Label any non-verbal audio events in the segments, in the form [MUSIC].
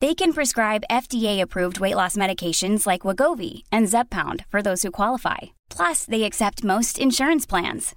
They can prescribe FDA-approved weight loss medications like Wegovy and Zepbound for those who qualify. Plus, they accept most insurance plans.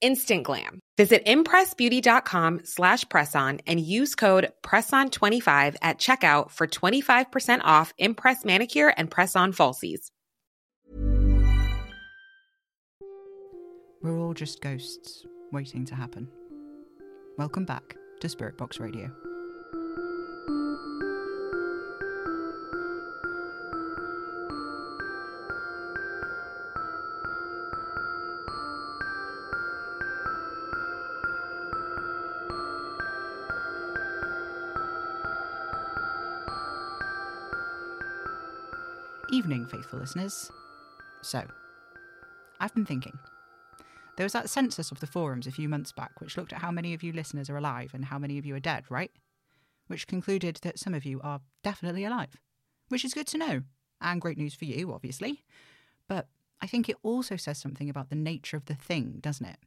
Instant glam. Visit impressbeauty.com slash presson and use code PRESSON25 at checkout for 25% off Impress Manicure and Press-On Falsies. We're all just ghosts waiting to happen. Welcome back to Spirit Box Radio. Evening, faithful listeners. So, I've been thinking. There was that census of the forums a few months back which looked at how many of you listeners are alive and how many of you are dead, right? Which concluded that some of you are definitely alive, which is good to know, and great news for you, obviously. But I think it also says something about the nature of the thing, doesn't it?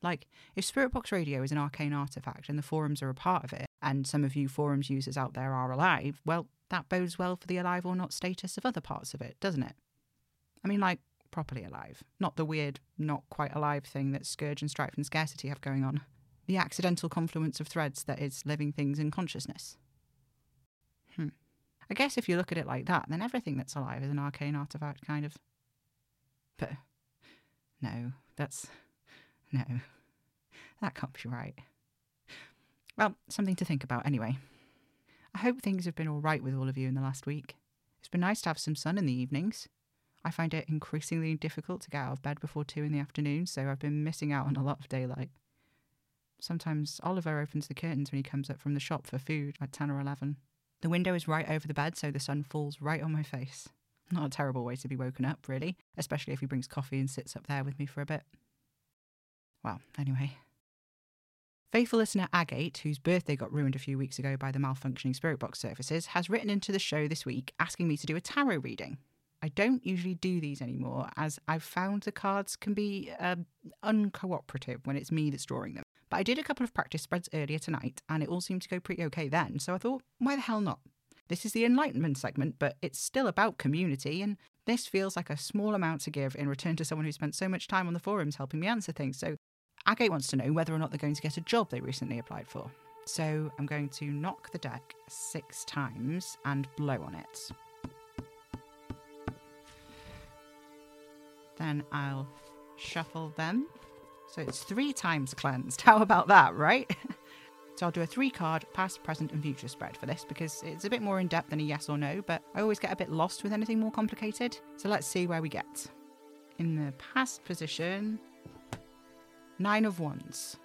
Like, if Spirit Box Radio is an arcane artifact and the forums are a part of it, and some of you forums users out there are alive, well, that bodes well for the alive or not status of other parts of it, doesn't it? I mean, like, properly alive, not the weird, not quite alive thing that Scourge and Strife and Scarcity have going on. The accidental confluence of threads that is living things in consciousness. Hmm. I guess if you look at it like that, then everything that's alive is an arcane artifact, kind of. But no, that's. No. That can't be right. Well, something to think about anyway. I hope things have been all right with all of you in the last week. It's been nice to have some sun in the evenings. I find it increasingly difficult to get out of bed before two in the afternoon, so I've been missing out on a lot of daylight. Sometimes Oliver opens the curtains when he comes up from the shop for food at 10 or 11. The window is right over the bed, so the sun falls right on my face. Not a terrible way to be woken up, really, especially if he brings coffee and sits up there with me for a bit. Well, anyway. Faithful listener Agate, whose birthday got ruined a few weeks ago by the malfunctioning spirit box services, has written into the show this week asking me to do a tarot reading. I don't usually do these anymore, as I've found the cards can be uh, uncooperative when it's me that's drawing them. But I did a couple of practice spreads earlier tonight, and it all seemed to go pretty okay then, so I thought, why the hell not? This is the Enlightenment segment, but it's still about community, and this feels like a small amount to give in return to someone who spent so much time on the forums helping me answer things. So Agate wants to know whether or not they're going to get a job they recently applied for. So I'm going to knock the deck six times and blow on it. Then I'll shuffle them. So it's three times cleansed. [LAUGHS] How about that, right? [LAUGHS] so I'll do a three card past, present, and future spread for this because it's a bit more in depth than a yes or no, but I always get a bit lost with anything more complicated. So let's see where we get. In the past position, Nine of Wands.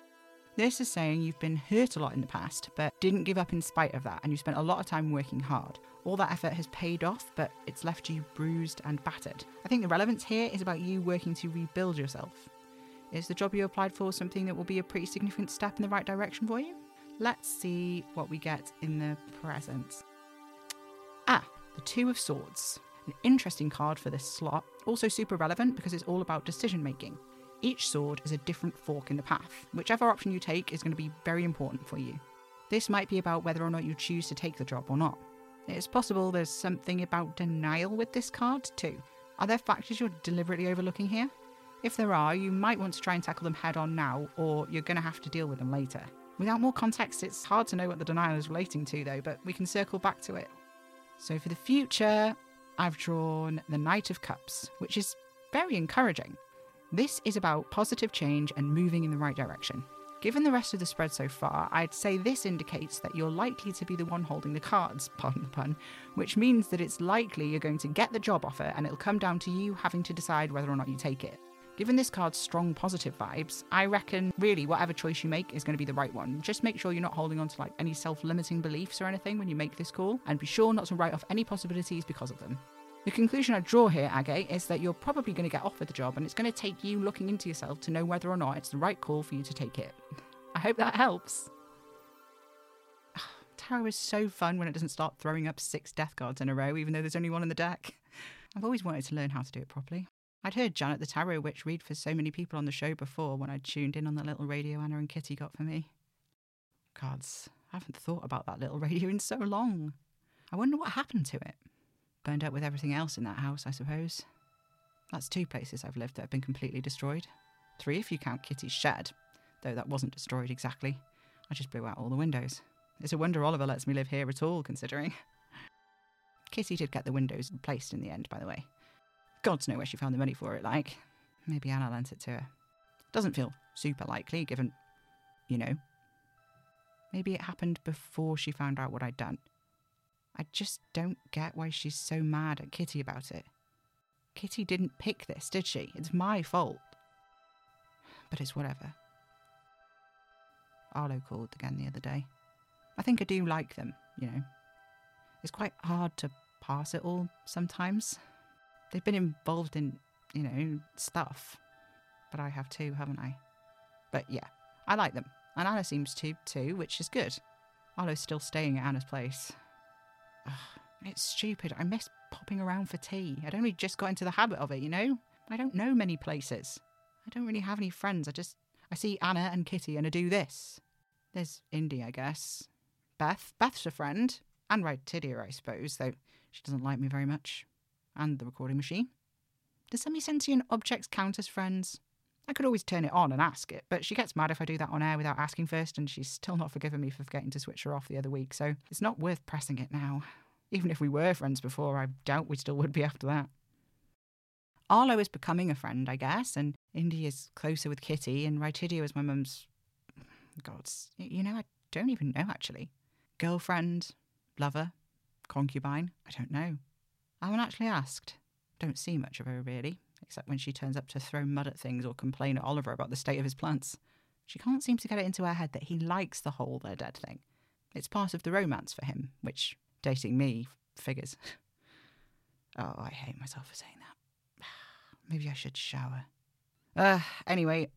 This is saying you've been hurt a lot in the past, but didn't give up in spite of that, and you spent a lot of time working hard. All that effort has paid off, but it's left you bruised and battered. I think the relevance here is about you working to rebuild yourself. Is the job you applied for something that will be a pretty significant step in the right direction for you? Let's see what we get in the present. Ah, the Two of Swords. An interesting card for this slot, also super relevant because it's all about decision making. Each sword is a different fork in the path. Whichever option you take is going to be very important for you. This might be about whether or not you choose to take the job or not. It's possible there's something about denial with this card, too. Are there factors you're deliberately overlooking here? If there are, you might want to try and tackle them head on now, or you're going to have to deal with them later. Without more context, it's hard to know what the denial is relating to, though, but we can circle back to it. So for the future, I've drawn the Knight of Cups, which is very encouraging. This is about positive change and moving in the right direction. Given the rest of the spread so far, I'd say this indicates that you're likely to be the one holding the cards, [LAUGHS] pardon the pun, which means that it's likely you're going to get the job offer and it'll come down to you having to decide whether or not you take it. Given this card's strong positive vibes, I reckon really whatever choice you make is going to be the right one. Just make sure you're not holding on to like any self-limiting beliefs or anything when you make this call, and be sure not to write off any possibilities because of them. The conclusion I draw here, Agate, is that you're probably going to get offered the job and it's going to take you looking into yourself to know whether or not it's the right call for you to take it. I hope that helps. [SIGHS] Tarot is so fun when it doesn't start throwing up six death cards in a row, even though there's only one in the deck. I've always wanted to learn how to do it properly. I'd heard Janet the Tarot Witch read for so many people on the show before when I tuned in on the little radio Anna and Kitty got for me. Cards. I haven't thought about that little [LAUGHS] radio in so long. I wonder what happened to it burned up with everything else in that house, I suppose. That's two places I've lived that have been completely destroyed. Three if you count Kitty's shed, though that wasn't destroyed exactly. I just blew out all the windows. It's a wonder Oliver lets me live here at all, considering. [LAUGHS] Kitty did get the windows replaced in the end, by the way. Gods know where she found the money for it, like. Maybe Anna lent it to her. Doesn't feel super likely, given, you know. Maybe it happened before she found out what I'd done. I just don't get why she's so mad at Kitty about it. Kitty didn't pick this, did she? It's my fault. But it's whatever. Arlo called again the other day. I think I do like them, you know. It's quite hard to pass it all sometimes. They've been involved in, you know, stuff. But I have too, haven't I? But yeah, I like them. And Anna seems to too, which is good. Arlo's still staying at Anna's place. It's stupid. I miss popping around for tea. I'd only just got into the habit of it, you know? I don't know many places. I don't really have any friends. I just I see Anna and Kitty and I do this. There's Indy, I guess. Beth. Beth's a friend. And Rytidia, I suppose, though she doesn't like me very much. And the recording machine. Does semi-sentient objects count as friends? I could always turn it on and ask it, but she gets mad if I do that on air without asking first, and she's still not forgiven me for forgetting to switch her off the other week, so it's not worth pressing it now. Even if we were friends before, I doubt we still would be after that. Arlo is becoming a friend, I guess, and Indy is closer with Kitty, and Rytidia is my mum's. Gods, you know, I don't even know actually. Girlfriend, lover, concubine, I don't know. I haven't actually asked. Don't see much of her, really except when she turns up to throw mud at things or complain at Oliver about the state of his plants. She can't seem to get it into her head that he likes the whole they're dead thing. It's part of the romance for him, which, dating me, figures. [SIGHS] Oh, I hate myself for saying that. [SIGHS] Maybe I should shower. Uh, anyway,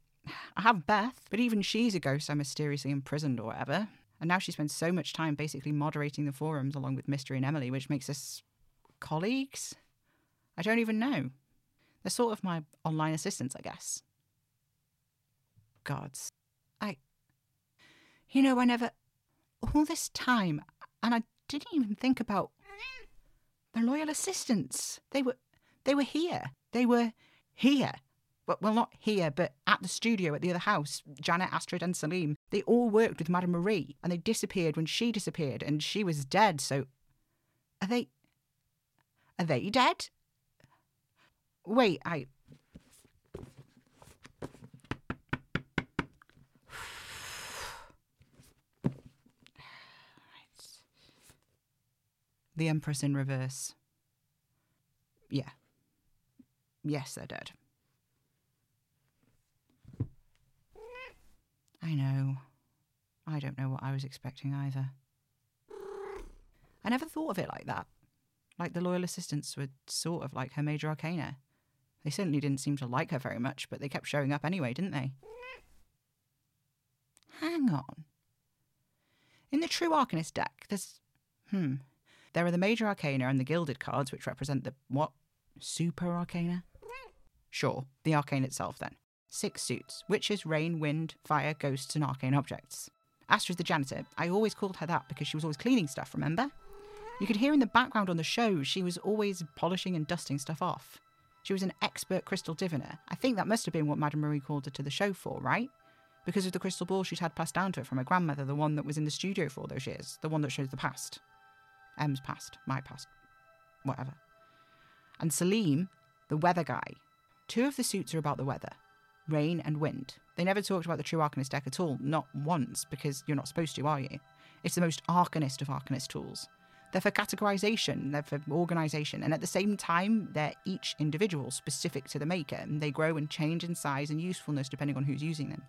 I have Beth, but even she's a ghost I mysteriously imprisoned or whatever. And now she spends so much time basically moderating the forums along with Mystery and Emily, which makes us colleagues? I don't even know. They're sort of my online assistants, I guess. Gods. I. You know, I never. All this time, and I didn't even think about the loyal assistants. They were. They were here. They were here. Well, not here, but at the studio at the other house. Janet, Astrid, and Salim. They all worked with Madame Marie, and they disappeared when she disappeared, and she was dead, so. Are they. Are they dead? Wait, I. The Empress in reverse. Yeah. Yes, they're dead. I know. I don't know what I was expecting either. I never thought of it like that. Like the loyal assistants were sort of like her major arcana. They certainly didn't seem to like her very much, but they kept showing up anyway, didn't they? Hang on. In the True Arcanist deck, there's. Hmm. There are the Major Arcana and the Gilded cards, which represent the. what? Super Arcana? Sure, the arcane itself then. Six suits witches, rain, wind, fire, ghosts, and arcane objects. Astrid the janitor, I always called her that because she was always cleaning stuff, remember? You could hear in the background on the show she was always polishing and dusting stuff off. She was an expert crystal diviner. I think that must have been what Madame Marie called her to the show for, right? Because of the crystal ball she'd had passed down to her from her grandmother, the one that was in the studio for all those years, the one that shows the past. M's past, my past, whatever. And Salim, the weather guy. Two of the suits are about the weather rain and wind. They never talked about the true Arcanist deck at all, not once, because you're not supposed to, are you? It's the most Arcanist of Arcanist tools. They're for categorization, they're for organization, and at the same time, they're each individual, specific to the maker, and they grow and change in size and usefulness depending on who's using them.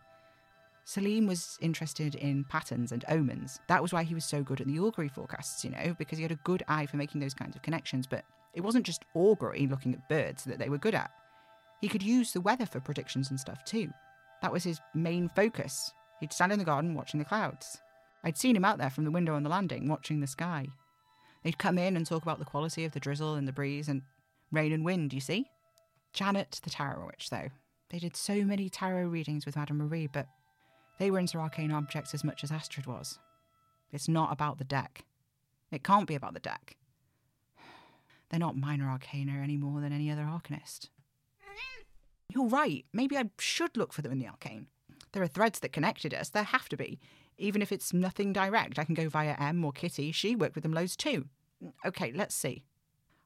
Salim was interested in patterns and omens. That was why he was so good at the augury forecasts, you know, because he had a good eye for making those kinds of connections. But it wasn't just augury, looking at birds, that they were good at. He could use the weather for predictions and stuff too. That was his main focus. He'd stand in the garden watching the clouds. I'd seen him out there from the window on the landing, watching the sky. They'd come in and talk about the quality of the drizzle and the breeze and rain and wind, you see? Janet, the tarot witch, though. They did so many tarot readings with Madame Marie, but they were into arcane objects as much as Astrid was. It's not about the deck. It can't be about the deck. [SIGHS] They're not minor arcana any more than any other arcanist. You're right. Maybe I should look for them in the arcane. There are threads that connected us. There have to be. Even if it's nothing direct, I can go via M or Kitty. She worked with them loads too. Okay, let's see.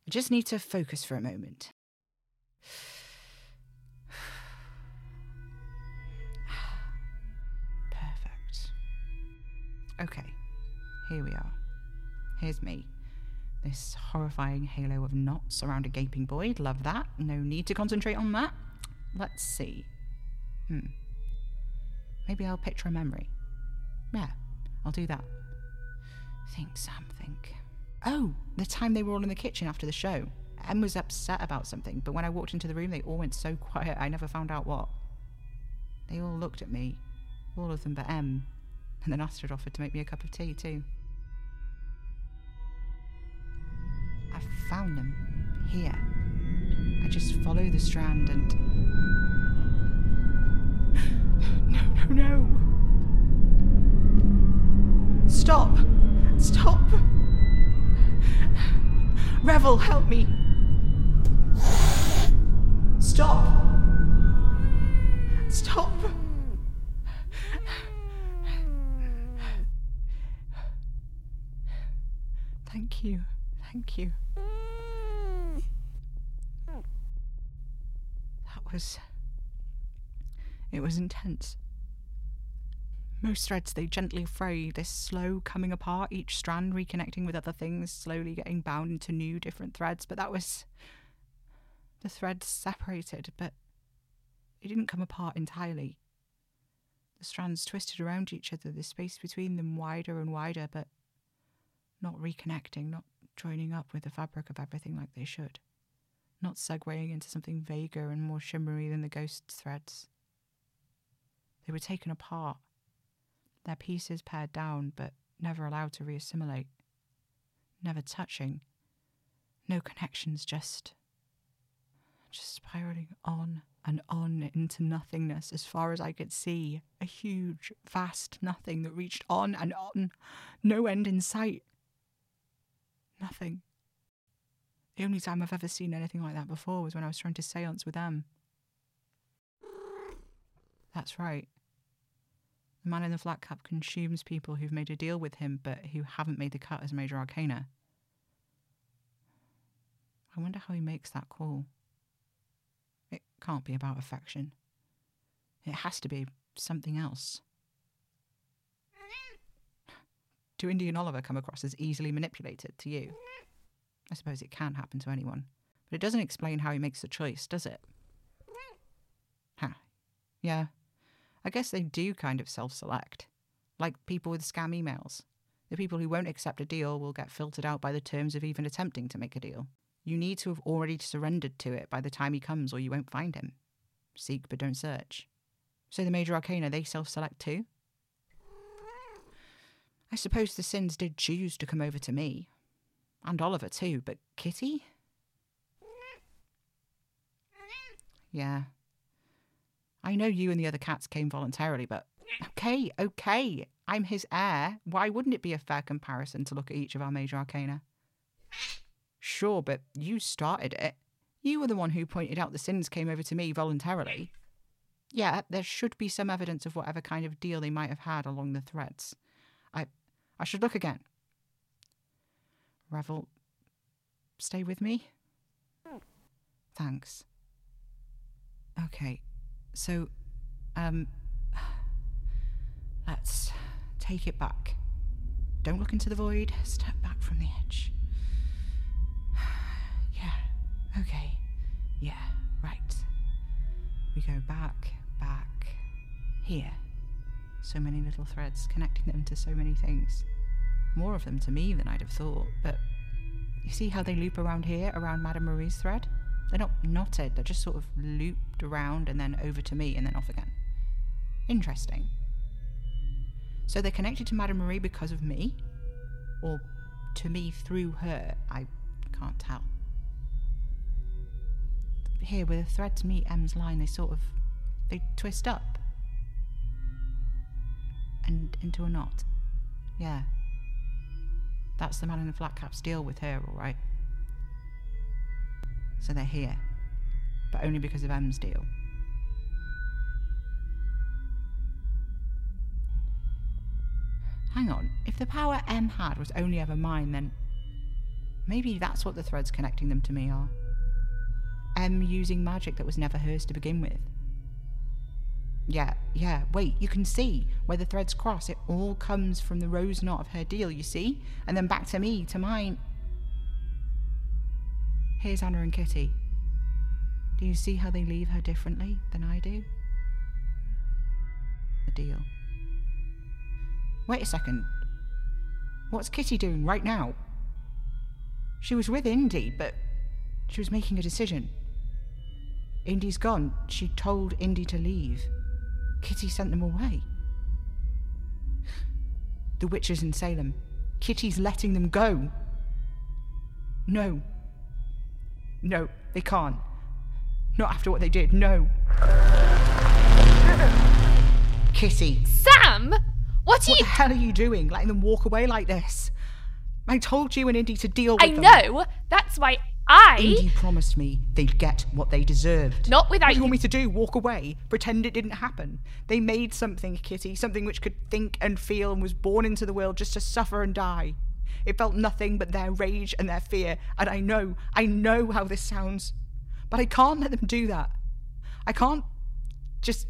I just need to focus for a moment. [SIGHS] Perfect. Okay, here we are. Here's me. This horrifying halo of knots around a gaping void. Love that. No need to concentrate on that. Let's see. Hmm. Maybe I'll picture a memory. Yeah, I'll do that. Think, Sam, think. Oh, the time they were all in the kitchen after the show. Em was upset about something, but when I walked into the room, they all went so quiet I never found out what. They all looked at me, all of them but Em, and then Astrid offered to make me a cup of tea too. I found them here. I just follow the strand and. Stop! Revel, help me! Stop! Stop! Thank you. Thank you. That was. It was intense. Most threads they gently fray, this slow coming apart, each strand reconnecting with other things, slowly getting bound into new different threads. But that was. The threads separated, but they didn't come apart entirely. The strands twisted around each other, the space between them wider and wider, but not reconnecting, not joining up with the fabric of everything like they should, not segueing into something vaguer and more shimmery than the ghost threads. They were taken apart, their pieces pared down, but never allowed to reassimilate. Never touching. No connections, just. just spiraling on and on into nothingness as far as I could see. A huge, vast nothing that reached on and on. No end in sight. Nothing. The only time I've ever seen anything like that before was when I was trying to seance with them. That's right. The man in the flat cap consumes people who've made a deal with him but who haven't made the cut as Major Arcana. I wonder how he makes that call. It can't be about affection. It has to be something else. Do Indy and Oliver come across as easily manipulated to you? I suppose it can happen to anyone, but it doesn't explain how he makes the choice, does it? Huh. Yeah. I guess they do kind of self select. Like people with scam emails. The people who won't accept a deal will get filtered out by the terms of even attempting to make a deal. You need to have already surrendered to it by the time he comes, or you won't find him. Seek but don't search. So the major arcana, they self select too? I suppose the sins did choose to come over to me. And Oliver too, but Kitty? Yeah. I know you and the other cats came voluntarily, but okay, okay. I'm his heir. Why wouldn't it be a fair comparison to look at each of our major arcana? Sure, but you started it. You were the one who pointed out the sins came over to me voluntarily. Yeah, there should be some evidence of whatever kind of deal they might have had along the threads. I I should look again. Revel, stay with me? Thanks. Okay, so, um, let's take it back. Don't look into the void, step back from the edge. [SIGHS] Yeah, okay. Yeah, right. We go back, back, here. So many little threads connecting them to so many things. More of them to me than I'd have thought, but you see how they loop around here, around Madame Marie's thread? They're not knotted, they're just sort of looped around and then over to me and then off again. Interesting. So they're connected to Madame Marie because of me? Or to me through her? I can't tell here where the threads meet M's line, they sort of they twist up and into a knot. Yeah. That's the man in the flat cap's deal with her, all right. So they're here, but only because of M's deal. Hang on, if the power M had was only ever mine, then maybe that's what the threads connecting them to me are. M using magic that was never hers to begin with. Yeah, yeah, wait, you can see where the threads cross. It all comes from the rose knot of her deal, you see? And then back to me, to mine. Here's Anna and Kitty. Do you see how they leave her differently than I do? The deal. Wait a second. What's Kitty doing right now? She was with Indy, but she was making a decision. Indy's gone. She told Indy to leave. Kitty sent them away. The witches in Salem. Kitty's letting them go. No. No, they can't. Not after what they did, no. Kitty. Sam! What are What you. What the hell are you doing? Letting them walk away like this? I told you and Indy to deal with I them. know! That's why I. Indy promised me they'd get what they deserved. Not without What do you- want me to do? Walk away? Pretend it didn't happen? They made something, Kitty, something which could think and feel and was born into the world just to suffer and die. It felt nothing but their rage and their fear, and I know, I know how this sounds. But I can't let them do that. I can't just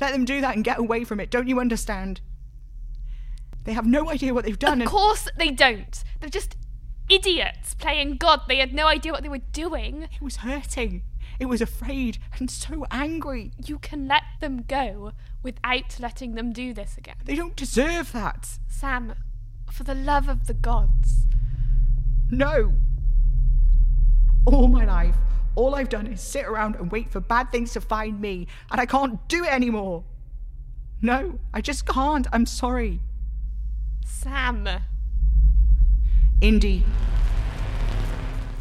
let them do that and get away from it. Don't you understand? They have no idea what they've done. Of course they don't. They're just idiots playing God. They had no idea what they were doing. It was hurting. It was afraid and so angry. You can let them go without letting them do this again. They don't deserve that. Sam, for the love of the gods. No. All my life, all I've done is sit around and wait for bad things to find me, and I can't do it anymore. No, I just can't. I'm sorry. Sam. Indy,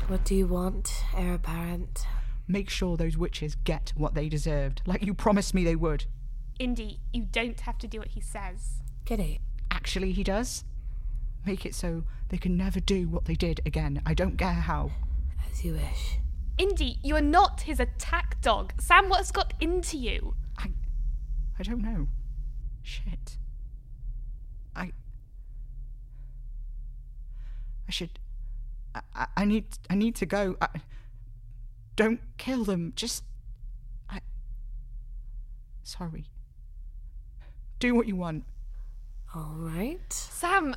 What do you want, heir apparent? make sure those witches get what they deserved, like you promised me they would. Indy, you don't have to do what he says. Kitty. Actually, he does. Make it so they can never do what they did again. I don't care how. As you wish. Indy, you are not his attack dog. Sam, what's got into you? I. I don't know. Shit. I. I should. I, I, I need. I need to go. I, don't kill them. Just. I. Sorry. Do what you want. All right. Sam,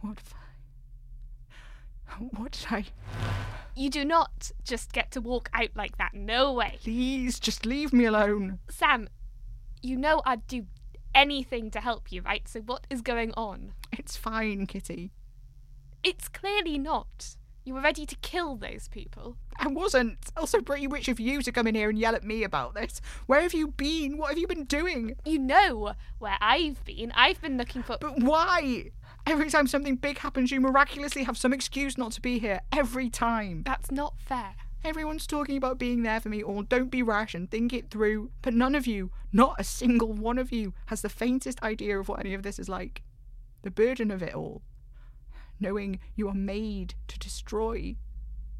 What if I. What did I. you do not just get to walk out like that. No way. Please, just leave me alone. Sam, you know I'd do anything to help you, right? So what is going on? It's fine, Kitty. It's clearly not. You were ready to kill those people. I wasn't. Also, pretty rich of you to come in here and yell at me about this. Where have you been? What have you been doing? You know where I've been. I've been looking for. But why? Every time something big happens, you miraculously have some excuse not to be here. Every time. That's not fair. Everyone's talking about being there for me or don't be rash and think it through. But none of you, not a single one of you, has the faintest idea of what any of this is like. The burden of it all. Knowing you are made to destroy.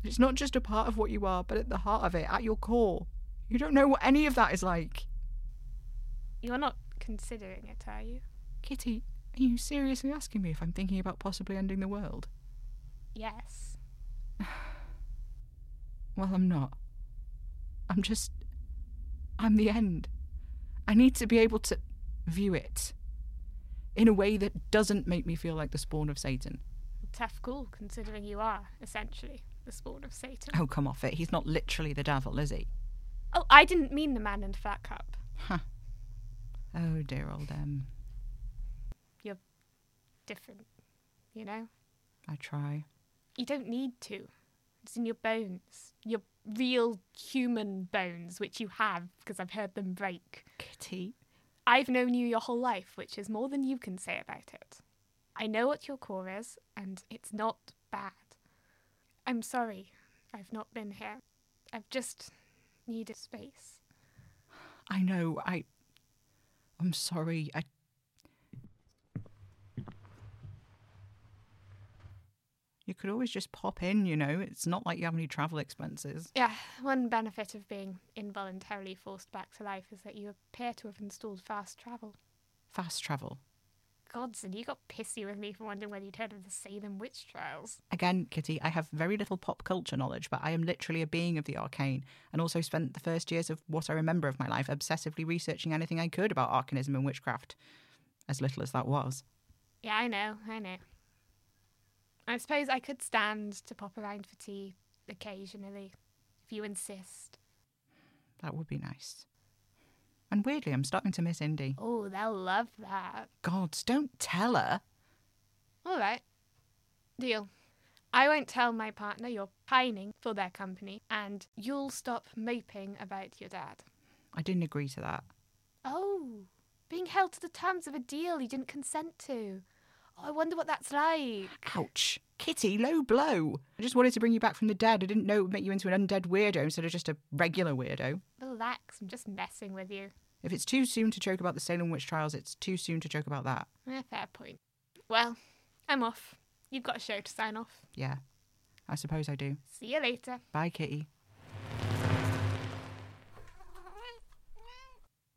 It's not just a part of what you are, but at the heart of it, at your core. You don't know what any of that is like. You're not considering it, are you? Kitty, are you seriously asking me if I'm thinking about possibly ending the world? Yes. [SIGHS] Well, I'm not. I'm just. I'm the end. I need to be able to view it in a way that doesn't make me feel like the spawn of Satan. Tough call, considering you are, essentially, the spawn of Satan. Oh, come off it. He's not literally the devil, is he? Oh, I didn't mean the man in the fat cup. Huh. Oh, dear old Em. You're different, you know? I try. You don't need to. It's in your bones. Your real human bones, which you have, because I've heard them break. Kitty. I've known you your whole life, which is more than you can say about it. I know what your core is, and it's not bad. I'm sorry I've not been here. I've just needed space. I know. I. I'm sorry. I. You could always just pop in, you know. It's not like you have any travel expenses. Yeah, one benefit of being involuntarily forced back to life is that you appear to have installed fast travel. Fast travel. Godson, you got pissy with me for wondering whether you'd heard of the Salem witch trials. Again, Kitty, I have very little pop culture knowledge, but I am literally a being of the arcane, and also spent the first years of what I remember of my life obsessively researching anything I could about arcanism and witchcraft. As little as that was. Yeah, I know, I know. I suppose I could stand to pop around for tea occasionally, if you insist. That would be nice. And weirdly, I'm starting to miss Indy. Oh, they'll love that. Gods, don't tell her. All right. Deal. I won't tell my partner you're pining for their company, and you'll stop moping about your dad. I didn't agree to that. Oh, being held to the terms of a deal you didn't consent to. Oh, I wonder what that's like. Ouch. Kitty, low blow. I just wanted to bring you back from the dead. I didn't know it would make you into an undead weirdo instead of just a regular weirdo. Relax, I'm just messing with you. If it's too soon to joke about the Salem witch trials, it's too soon to joke about that. Eh, fair point. Well, I'm off. You've got a show to sign off. Yeah, I suppose I do. See you later. Bye, Kitty.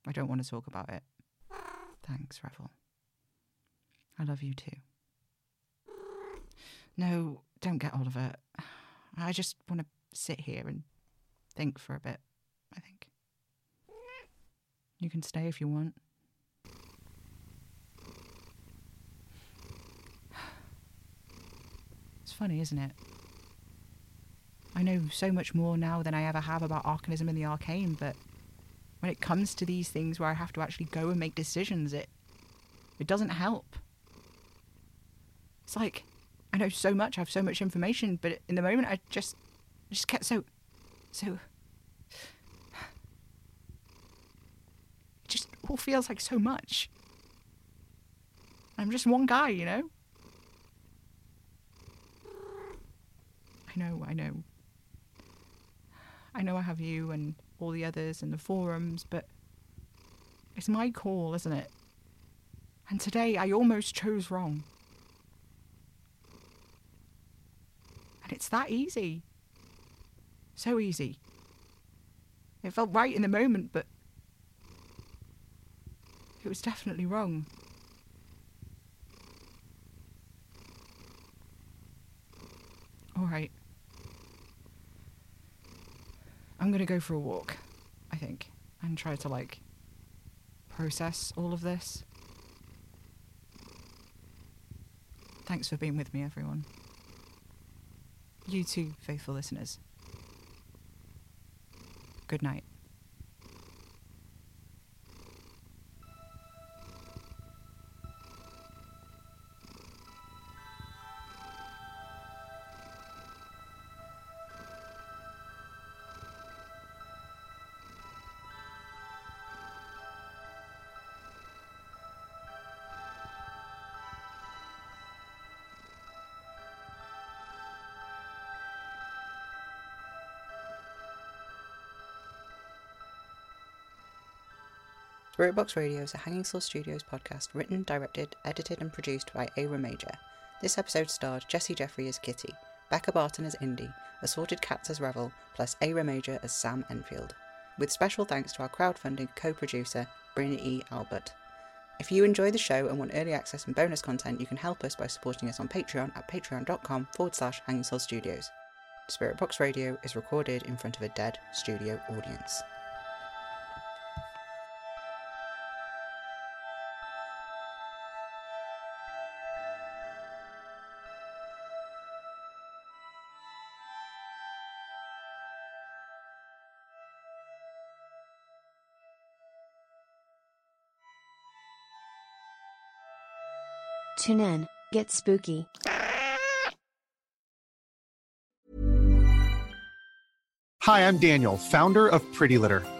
I don't want to talk about it. Thanks, Revel. I love you too. No, don't get all of it. I just want to sit here and think for a bit, I think. You can stay if you want. It's funny, isn't it? I know so much more now than I ever have about arcanism and the arcane, but when it comes to these things where I have to actually go and make decisions, it it doesn't help. It's like I know so much, I have so much information, but in the moment I just I just get so so It just all feels like so much. I'm just one guy, you know? I know, I know. I know I have you and all the others in the forums, but it's my call, isn't it? And today I almost chose wrong. It's that easy. So easy. It felt right in the moment, but it was definitely wrong. All right. I'm going to go for a walk, I think, and try to like process all of this. Thanks for being with me, everyone. You too, faithful listeners. Good night. Spirit Box Radio is a Hanging Soul Studios podcast written, directed, edited, and produced by Ava Major. This episode starred Jesse Jeffrey as Kitty, Becca Barton as Indy, Assorted Cats as Revel, plus Ava Major as Sam Enfield. With special thanks to our crowdfunding co producer, Brina E. Albert. If you enjoy the show and want early access and bonus content, you can help us by supporting us on Patreon at patreon.com forward slash Hanging Soul Studios. Spirit Box Radio is recorded in front of a dead studio audience. Tune in, get spooky. Hi, I'm Daniel, founder of Pretty Litter.